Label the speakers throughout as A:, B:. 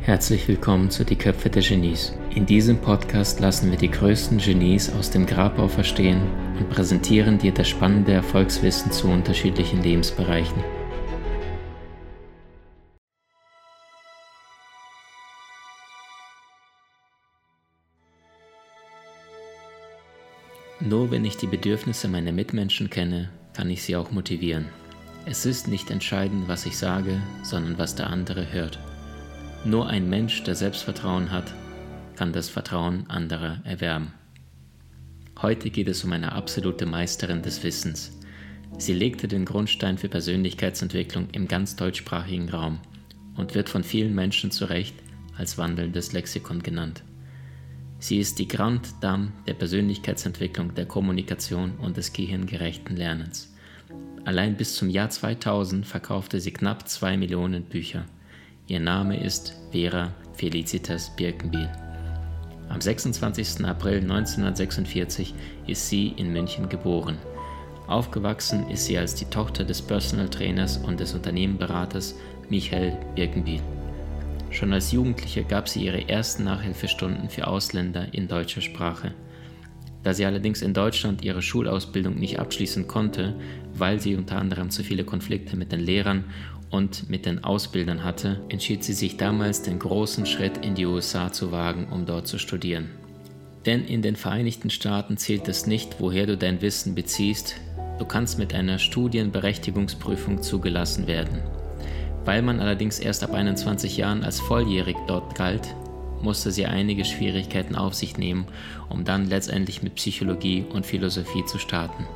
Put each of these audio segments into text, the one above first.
A: Herzlich willkommen zu Die Köpfe der Genies. In diesem Podcast lassen wir die größten Genies aus dem Grabau verstehen und präsentieren dir das spannende Erfolgswissen zu unterschiedlichen Lebensbereichen. Nur wenn ich die Bedürfnisse meiner Mitmenschen kenne, kann ich sie auch motivieren. Es ist nicht entscheidend, was ich sage, sondern was der andere hört. Nur ein Mensch, der Selbstvertrauen hat, kann das Vertrauen anderer erwerben. Heute geht es um eine absolute Meisterin des Wissens. Sie legte den Grundstein für Persönlichkeitsentwicklung im ganz deutschsprachigen Raum und wird von vielen Menschen zu Recht als wandelndes Lexikon genannt. Sie ist die Grande Dame der Persönlichkeitsentwicklung, der Kommunikation und des gehirngerechten Lernens. Allein bis zum Jahr 2000 verkaufte sie knapp zwei Millionen Bücher. Ihr Name ist Vera Felicitas Birkenbiel. Am 26. April 1946 ist sie in München geboren. Aufgewachsen ist sie als die Tochter des Personal Trainers und des Unternehmenberaters Michael Birkenbiel. Schon als Jugendliche gab sie ihre ersten Nachhilfestunden für Ausländer in deutscher Sprache. Da sie allerdings in Deutschland ihre Schulausbildung nicht abschließen konnte, weil sie unter anderem zu viele Konflikte mit den Lehrern und mit den Ausbildern hatte, entschied sie sich damals, den großen Schritt in die USA zu wagen, um dort zu studieren. Denn in den Vereinigten Staaten zählt es nicht, woher du dein Wissen beziehst, du kannst mit einer Studienberechtigungsprüfung zugelassen werden. Weil man allerdings erst ab 21 Jahren als volljährig dort galt, musste sie einige Schwierigkeiten auf sich nehmen, um dann letztendlich mit Psychologie und Philosophie zu starten.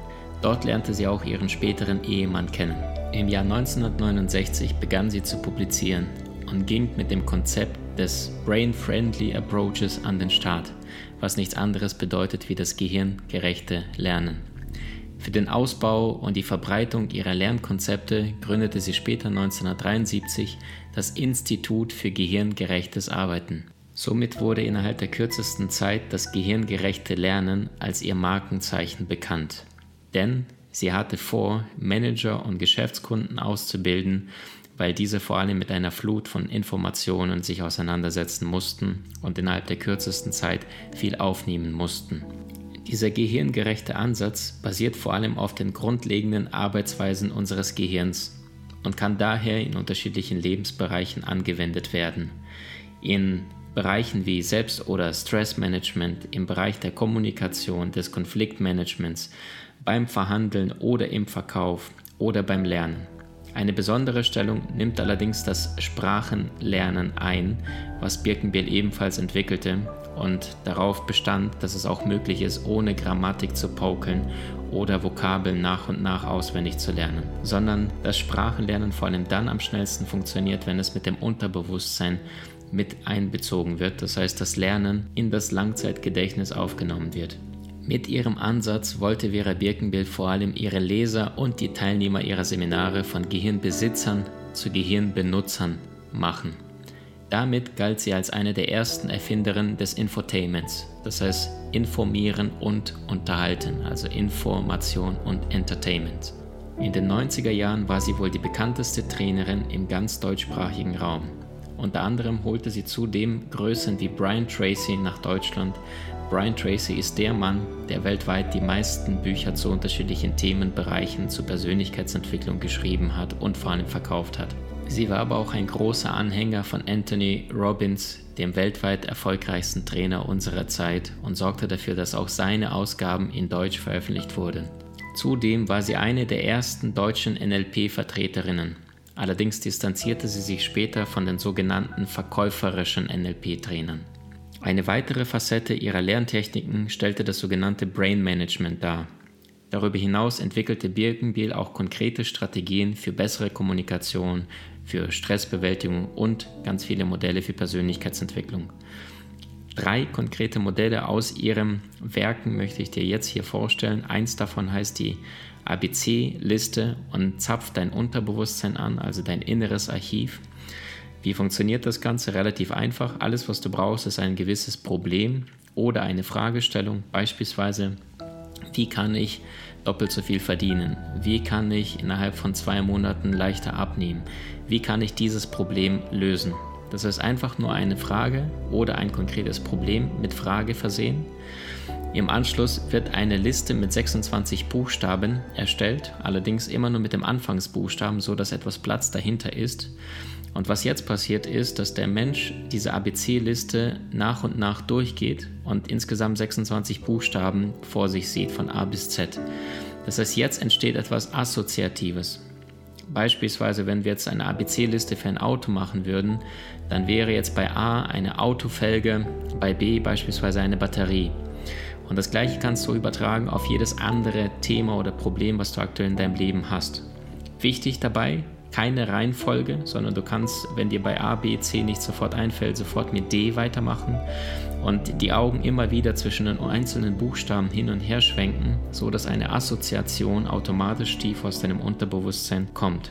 A: Dort lernte sie auch ihren späteren Ehemann kennen. Im Jahr 1969 begann sie zu publizieren und ging mit dem Konzept des Brain-Friendly Approaches an den Start, was nichts anderes bedeutet wie das gehirngerechte Lernen. Für den Ausbau und die Verbreitung ihrer Lernkonzepte gründete sie später 1973 das Institut für gehirngerechtes Arbeiten. Somit wurde innerhalb der kürzesten Zeit das gehirngerechte Lernen als ihr Markenzeichen bekannt. Denn Sie hatte vor, Manager und Geschäftskunden auszubilden, weil diese vor allem mit einer Flut von Informationen sich auseinandersetzen mussten und innerhalb der kürzesten Zeit viel aufnehmen mussten. Dieser gehirngerechte Ansatz basiert vor allem auf den grundlegenden Arbeitsweisen unseres Gehirns und kann daher in unterschiedlichen Lebensbereichen angewendet werden. In Bereichen wie Selbst- oder Stressmanagement, im Bereich der Kommunikation, des Konfliktmanagements, beim Verhandeln oder im Verkauf oder beim Lernen. Eine besondere Stellung nimmt allerdings das Sprachenlernen ein, was Birkenbiel ebenfalls entwickelte und darauf bestand, dass es auch möglich ist, ohne Grammatik zu pokeln oder Vokabeln nach und nach auswendig zu lernen, sondern das Sprachenlernen vor allem dann am schnellsten funktioniert, wenn es mit dem Unterbewusstsein mit einbezogen wird, das heißt das Lernen in das Langzeitgedächtnis aufgenommen wird. Mit ihrem Ansatz wollte Vera Birkenbild vor allem ihre Leser und die Teilnehmer ihrer Seminare von Gehirnbesitzern zu Gehirnbenutzern machen. Damit galt sie als eine der ersten Erfinderinnen des Infotainments, das heißt informieren und unterhalten, also Information und Entertainment. In den 90er Jahren war sie wohl die bekannteste Trainerin im ganz deutschsprachigen Raum. Unter anderem holte sie zudem Größen wie Brian Tracy nach Deutschland, Brian Tracy ist der Mann, der weltweit die meisten Bücher zu unterschiedlichen Themenbereichen zur Persönlichkeitsentwicklung geschrieben hat und vor allem verkauft hat. Sie war aber auch ein großer Anhänger von Anthony Robbins, dem weltweit erfolgreichsten Trainer unserer Zeit, und sorgte dafür, dass auch seine Ausgaben in Deutsch veröffentlicht wurden. Zudem war sie eine der ersten deutschen NLP-Vertreterinnen. Allerdings distanzierte sie sich später von den sogenannten verkäuferischen NLP-Trainern. Eine weitere Facette ihrer Lerntechniken stellte das sogenannte Brain Management dar. Darüber hinaus entwickelte Birkenbiel auch konkrete Strategien für bessere Kommunikation, für Stressbewältigung und ganz viele Modelle für Persönlichkeitsentwicklung. Drei konkrete Modelle aus ihren Werken möchte ich dir jetzt hier vorstellen. Eins davon heißt die ABC-Liste und zapft dein Unterbewusstsein an, also dein inneres Archiv. Wie funktioniert das Ganze? Relativ einfach. Alles, was du brauchst, ist ein gewisses Problem oder eine Fragestellung. Beispielsweise, wie kann ich doppelt so viel verdienen? Wie kann ich innerhalb von zwei Monaten leichter abnehmen? Wie kann ich dieses Problem lösen? Das ist einfach nur eine Frage oder ein konkretes Problem mit Frage versehen. Im Anschluss wird eine Liste mit 26 Buchstaben erstellt, allerdings immer nur mit dem Anfangsbuchstaben, so dass etwas Platz dahinter ist. Und was jetzt passiert ist, dass der Mensch diese ABC-Liste nach und nach durchgeht und insgesamt 26 Buchstaben vor sich sieht, von A bis Z. Das heißt, jetzt entsteht etwas Assoziatives. Beispielsweise, wenn wir jetzt eine ABC-Liste für ein Auto machen würden, dann wäre jetzt bei A eine Autofelge, bei B beispielsweise eine Batterie. Und das gleiche kannst du übertragen auf jedes andere Thema oder Problem, was du aktuell in deinem Leben hast. Wichtig dabei, keine Reihenfolge, sondern du kannst, wenn dir bei A, B, C nicht sofort einfällt, sofort mit D weitermachen und die Augen immer wieder zwischen den einzelnen Buchstaben hin und her schwenken, so dass eine Assoziation automatisch tief aus deinem Unterbewusstsein kommt.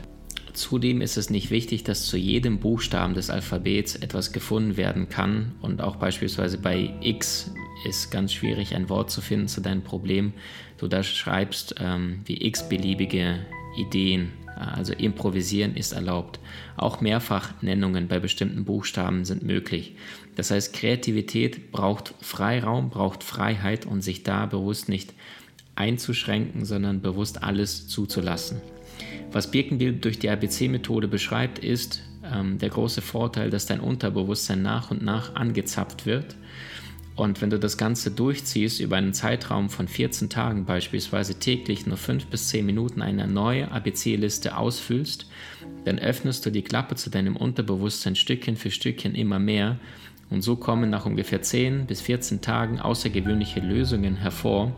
A: Zudem ist es nicht wichtig, dass zu jedem Buchstaben des Alphabets etwas gefunden werden kann und auch beispielsweise bei X ist ganz schwierig ein Wort zu finden zu deinem Problem. Du da schreibst ähm, wie x beliebige Ideen also improvisieren ist erlaubt. Auch Mehrfachnennungen bei bestimmten Buchstaben sind möglich. Das heißt, Kreativität braucht Freiraum, braucht Freiheit und sich da bewusst nicht einzuschränken, sondern bewusst alles zuzulassen. Was Birkenbild durch die ABC-Methode beschreibt, ist ähm, der große Vorteil, dass dein Unterbewusstsein nach und nach angezapft wird. Und wenn du das Ganze durchziehst über einen Zeitraum von 14 Tagen beispielsweise täglich nur 5 bis 10 Minuten eine neue ABC-Liste ausfüllst, dann öffnest du die Klappe zu deinem Unterbewusstsein Stückchen für Stückchen immer mehr. Und so kommen nach ungefähr 10 bis 14 Tagen außergewöhnliche Lösungen hervor,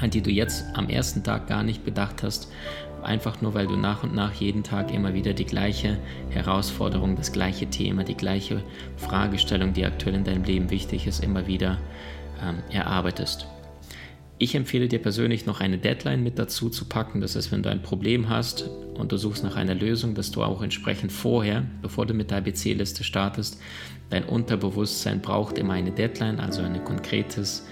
A: an die du jetzt am ersten Tag gar nicht bedacht hast einfach nur weil du nach und nach jeden Tag immer wieder die gleiche Herausforderung, das gleiche Thema, die gleiche Fragestellung, die aktuell in deinem Leben wichtig ist, immer wieder ähm, erarbeitest. Ich empfehle dir persönlich noch eine Deadline mit dazu zu packen. Das heißt, wenn du ein Problem hast und du suchst nach einer Lösung, dass du auch entsprechend vorher, bevor du mit der ABC-Liste startest, dein Unterbewusstsein braucht immer eine Deadline, also ein konkretes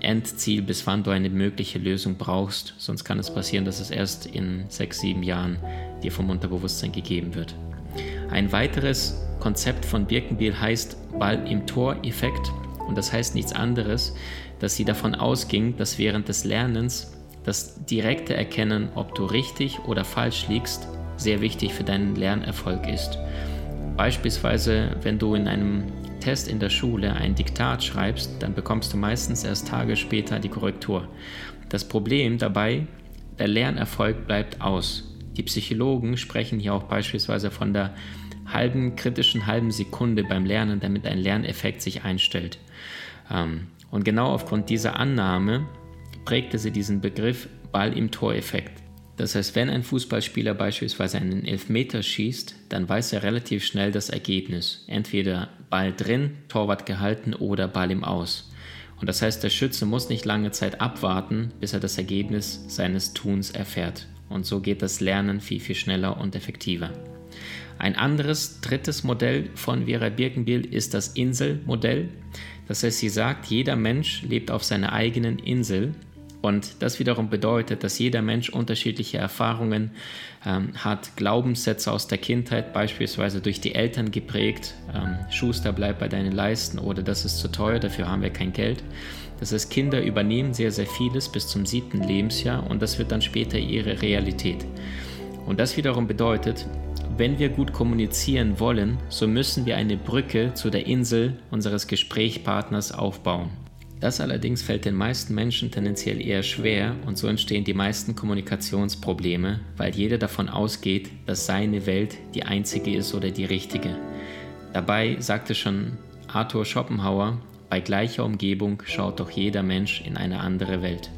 A: Endziel, bis wann du eine mögliche Lösung brauchst. Sonst kann es passieren, dass es erst in sechs, sieben Jahren dir vom Unterbewusstsein gegeben wird. Ein weiteres Konzept von Birkenbiel heißt Ball im Tor-Effekt. Und das heißt nichts anderes, dass sie davon ausging, dass während des Lernens das direkte Erkennen, ob du richtig oder falsch liegst, sehr wichtig für deinen Lernerfolg ist. Beispielsweise, wenn du in einem Test in der Schule ein Diktat schreibst, dann bekommst du meistens erst Tage später die Korrektur. Das Problem dabei, der Lernerfolg bleibt aus. Die Psychologen sprechen hier auch beispielsweise von der halben kritischen halben Sekunde beim Lernen, damit ein Lerneffekt sich einstellt. Ähm, und genau aufgrund dieser Annahme prägte sie diesen Begriff Ball im Toreffekt. Das heißt, wenn ein Fußballspieler beispielsweise einen Elfmeter schießt, dann weiß er relativ schnell das Ergebnis. Entweder Ball drin, Torwart gehalten oder Ball im Aus. Und das heißt, der Schütze muss nicht lange Zeit abwarten, bis er das Ergebnis seines Tuns erfährt. Und so geht das Lernen viel, viel schneller und effektiver. Ein anderes, drittes Modell von Vera Birkenbiel ist das Inselmodell. Das heißt, sie sagt, jeder Mensch lebt auf seiner eigenen Insel und das wiederum bedeutet, dass jeder Mensch unterschiedliche Erfahrungen ähm, hat, Glaubenssätze aus der Kindheit, beispielsweise durch die Eltern geprägt, ähm, Schuster bleibt bei deinen Leisten oder das ist zu teuer, dafür haben wir kein Geld. Das heißt, Kinder übernehmen sehr, sehr vieles bis zum siebten Lebensjahr und das wird dann später ihre Realität. Und das wiederum bedeutet, wenn wir gut kommunizieren wollen, so müssen wir eine Brücke zu der Insel unseres Gesprächspartners aufbauen. Das allerdings fällt den meisten Menschen tendenziell eher schwer und so entstehen die meisten Kommunikationsprobleme, weil jeder davon ausgeht, dass seine Welt die einzige ist oder die richtige. Dabei sagte schon Arthur Schopenhauer, bei gleicher Umgebung schaut doch jeder Mensch in eine andere Welt.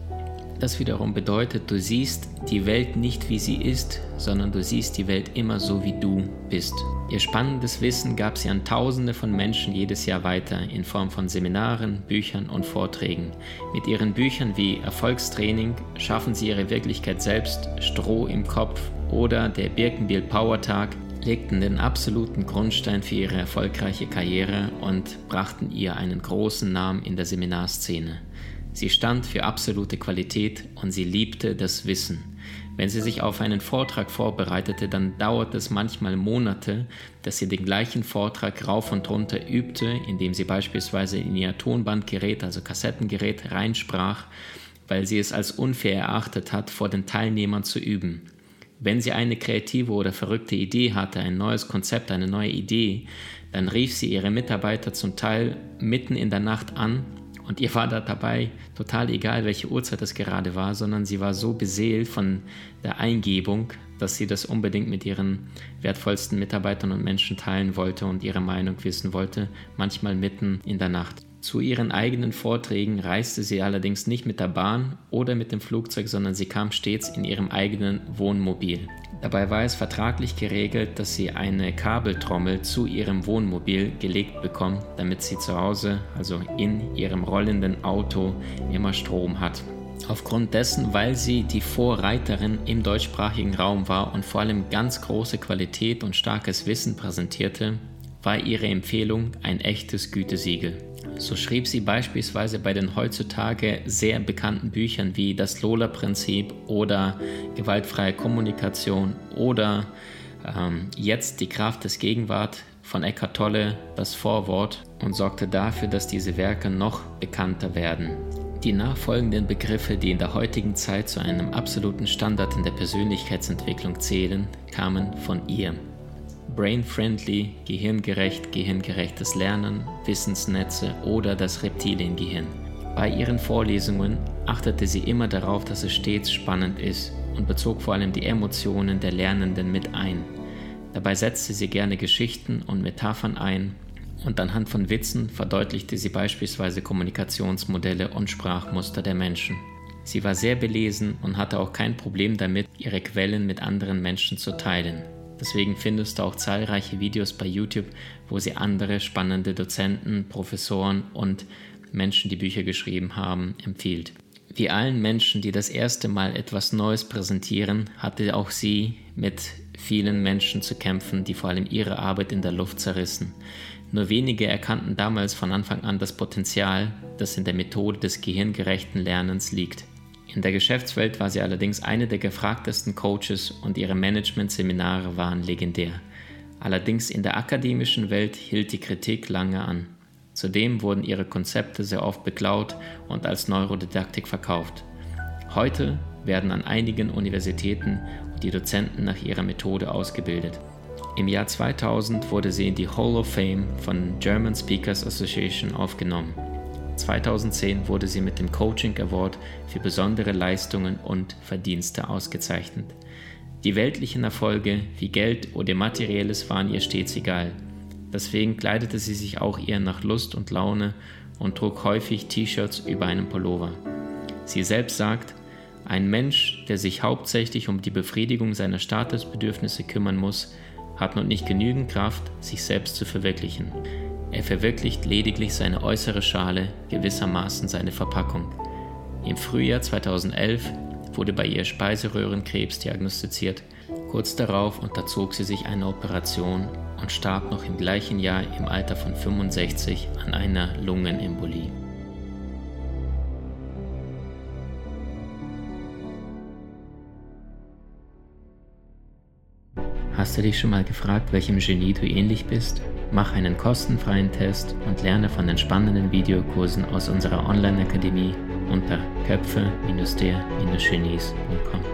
A: Das wiederum bedeutet, du siehst die Welt nicht wie sie ist, sondern du siehst die Welt immer so wie du bist. Ihr spannendes Wissen gab sie an Tausende von Menschen jedes Jahr weiter in Form von Seminaren, Büchern und Vorträgen. Mit ihren Büchern wie Erfolgstraining schaffen sie ihre Wirklichkeit selbst, Stroh im Kopf oder der Birkenbiel Power Tag legten den absoluten Grundstein für ihre erfolgreiche Karriere und brachten ihr einen großen Namen in der Seminarszene. Sie stand für absolute Qualität und sie liebte das Wissen. Wenn sie sich auf einen Vortrag vorbereitete, dann dauerte es manchmal Monate, dass sie den gleichen Vortrag rauf und runter übte, indem sie beispielsweise in ihr Tonbandgerät, also Kassettengerät, reinsprach, weil sie es als unfair erachtet hat, vor den Teilnehmern zu üben. Wenn sie eine kreative oder verrückte Idee hatte, ein neues Konzept, eine neue Idee, dann rief sie ihre Mitarbeiter zum Teil mitten in der Nacht an und ihr war da dabei total egal, welche Uhrzeit es gerade war, sondern sie war so beseelt von der Eingebung, dass sie das unbedingt mit ihren wertvollsten Mitarbeitern und Menschen teilen wollte und ihre Meinung wissen wollte, manchmal mitten in der Nacht. Zu ihren eigenen Vorträgen reiste sie allerdings nicht mit der Bahn oder mit dem Flugzeug, sondern sie kam stets in ihrem eigenen Wohnmobil. Dabei war es vertraglich geregelt, dass sie eine Kabeltrommel zu ihrem Wohnmobil gelegt bekommt, damit sie zu Hause, also in ihrem rollenden Auto, immer Strom hat. Aufgrund dessen, weil sie die Vorreiterin im deutschsprachigen Raum war und vor allem ganz große Qualität und starkes Wissen präsentierte, war ihre Empfehlung ein echtes Gütesiegel. So schrieb sie beispielsweise bei den heutzutage sehr bekannten Büchern wie Das Lola-Prinzip oder Gewaltfreie Kommunikation oder ähm, Jetzt die Kraft des Gegenwart von Eckhart Tolle das Vorwort und sorgte dafür, dass diese Werke noch bekannter werden. Die nachfolgenden Begriffe, die in der heutigen Zeit zu einem absoluten Standard in der Persönlichkeitsentwicklung zählen, kamen von ihr. Brain-friendly, gehirngerecht, gehirngerechtes Lernen, Wissensnetze oder das Reptiliengehirn. Bei ihren Vorlesungen achtete sie immer darauf, dass es stets spannend ist und bezog vor allem die Emotionen der Lernenden mit ein. Dabei setzte sie gerne Geschichten und Metaphern ein und anhand von Witzen verdeutlichte sie beispielsweise Kommunikationsmodelle und Sprachmuster der Menschen. Sie war sehr belesen und hatte auch kein Problem damit, ihre Quellen mit anderen Menschen zu teilen. Deswegen findest du auch zahlreiche Videos bei YouTube, wo sie andere spannende Dozenten, Professoren und Menschen, die Bücher geschrieben haben, empfiehlt. Wie allen Menschen, die das erste Mal etwas Neues präsentieren, hatte auch sie mit vielen Menschen zu kämpfen, die vor allem ihre Arbeit in der Luft zerrissen. Nur wenige erkannten damals von Anfang an das Potenzial, das in der Methode des gehirngerechten Lernens liegt. In der Geschäftswelt war sie allerdings eine der gefragtesten Coaches und ihre Management-Seminare waren legendär. Allerdings in der akademischen Welt hielt die Kritik lange an. Zudem wurden ihre Konzepte sehr oft beklaut und als Neurodidaktik verkauft. Heute werden an einigen Universitäten die Dozenten nach ihrer Methode ausgebildet. Im Jahr 2000 wurde sie in die Hall of Fame von German Speakers Association aufgenommen. 2010 wurde sie mit dem Coaching Award für besondere Leistungen und Verdienste ausgezeichnet. Die weltlichen Erfolge wie Geld oder Materielles waren ihr stets egal. Deswegen kleidete sie sich auch eher nach Lust und Laune und trug häufig T-Shirts über einem Pullover. Sie selbst sagt, ein Mensch, der sich hauptsächlich um die Befriedigung seiner Statusbedürfnisse kümmern muss, hat noch nicht genügend Kraft, sich selbst zu verwirklichen. Er verwirklicht lediglich seine äußere Schale, gewissermaßen seine Verpackung. Im Frühjahr 2011 wurde bei ihr Speiseröhrenkrebs diagnostiziert. Kurz darauf unterzog sie sich einer Operation und starb noch im gleichen Jahr im Alter von 65 an einer Lungenembolie. Hast du dich schon mal gefragt, welchem Genie du ähnlich bist? Mach einen kostenfreien Test und lerne von den spannenden Videokursen aus unserer Online-Akademie unter köpfe-der-genies.com.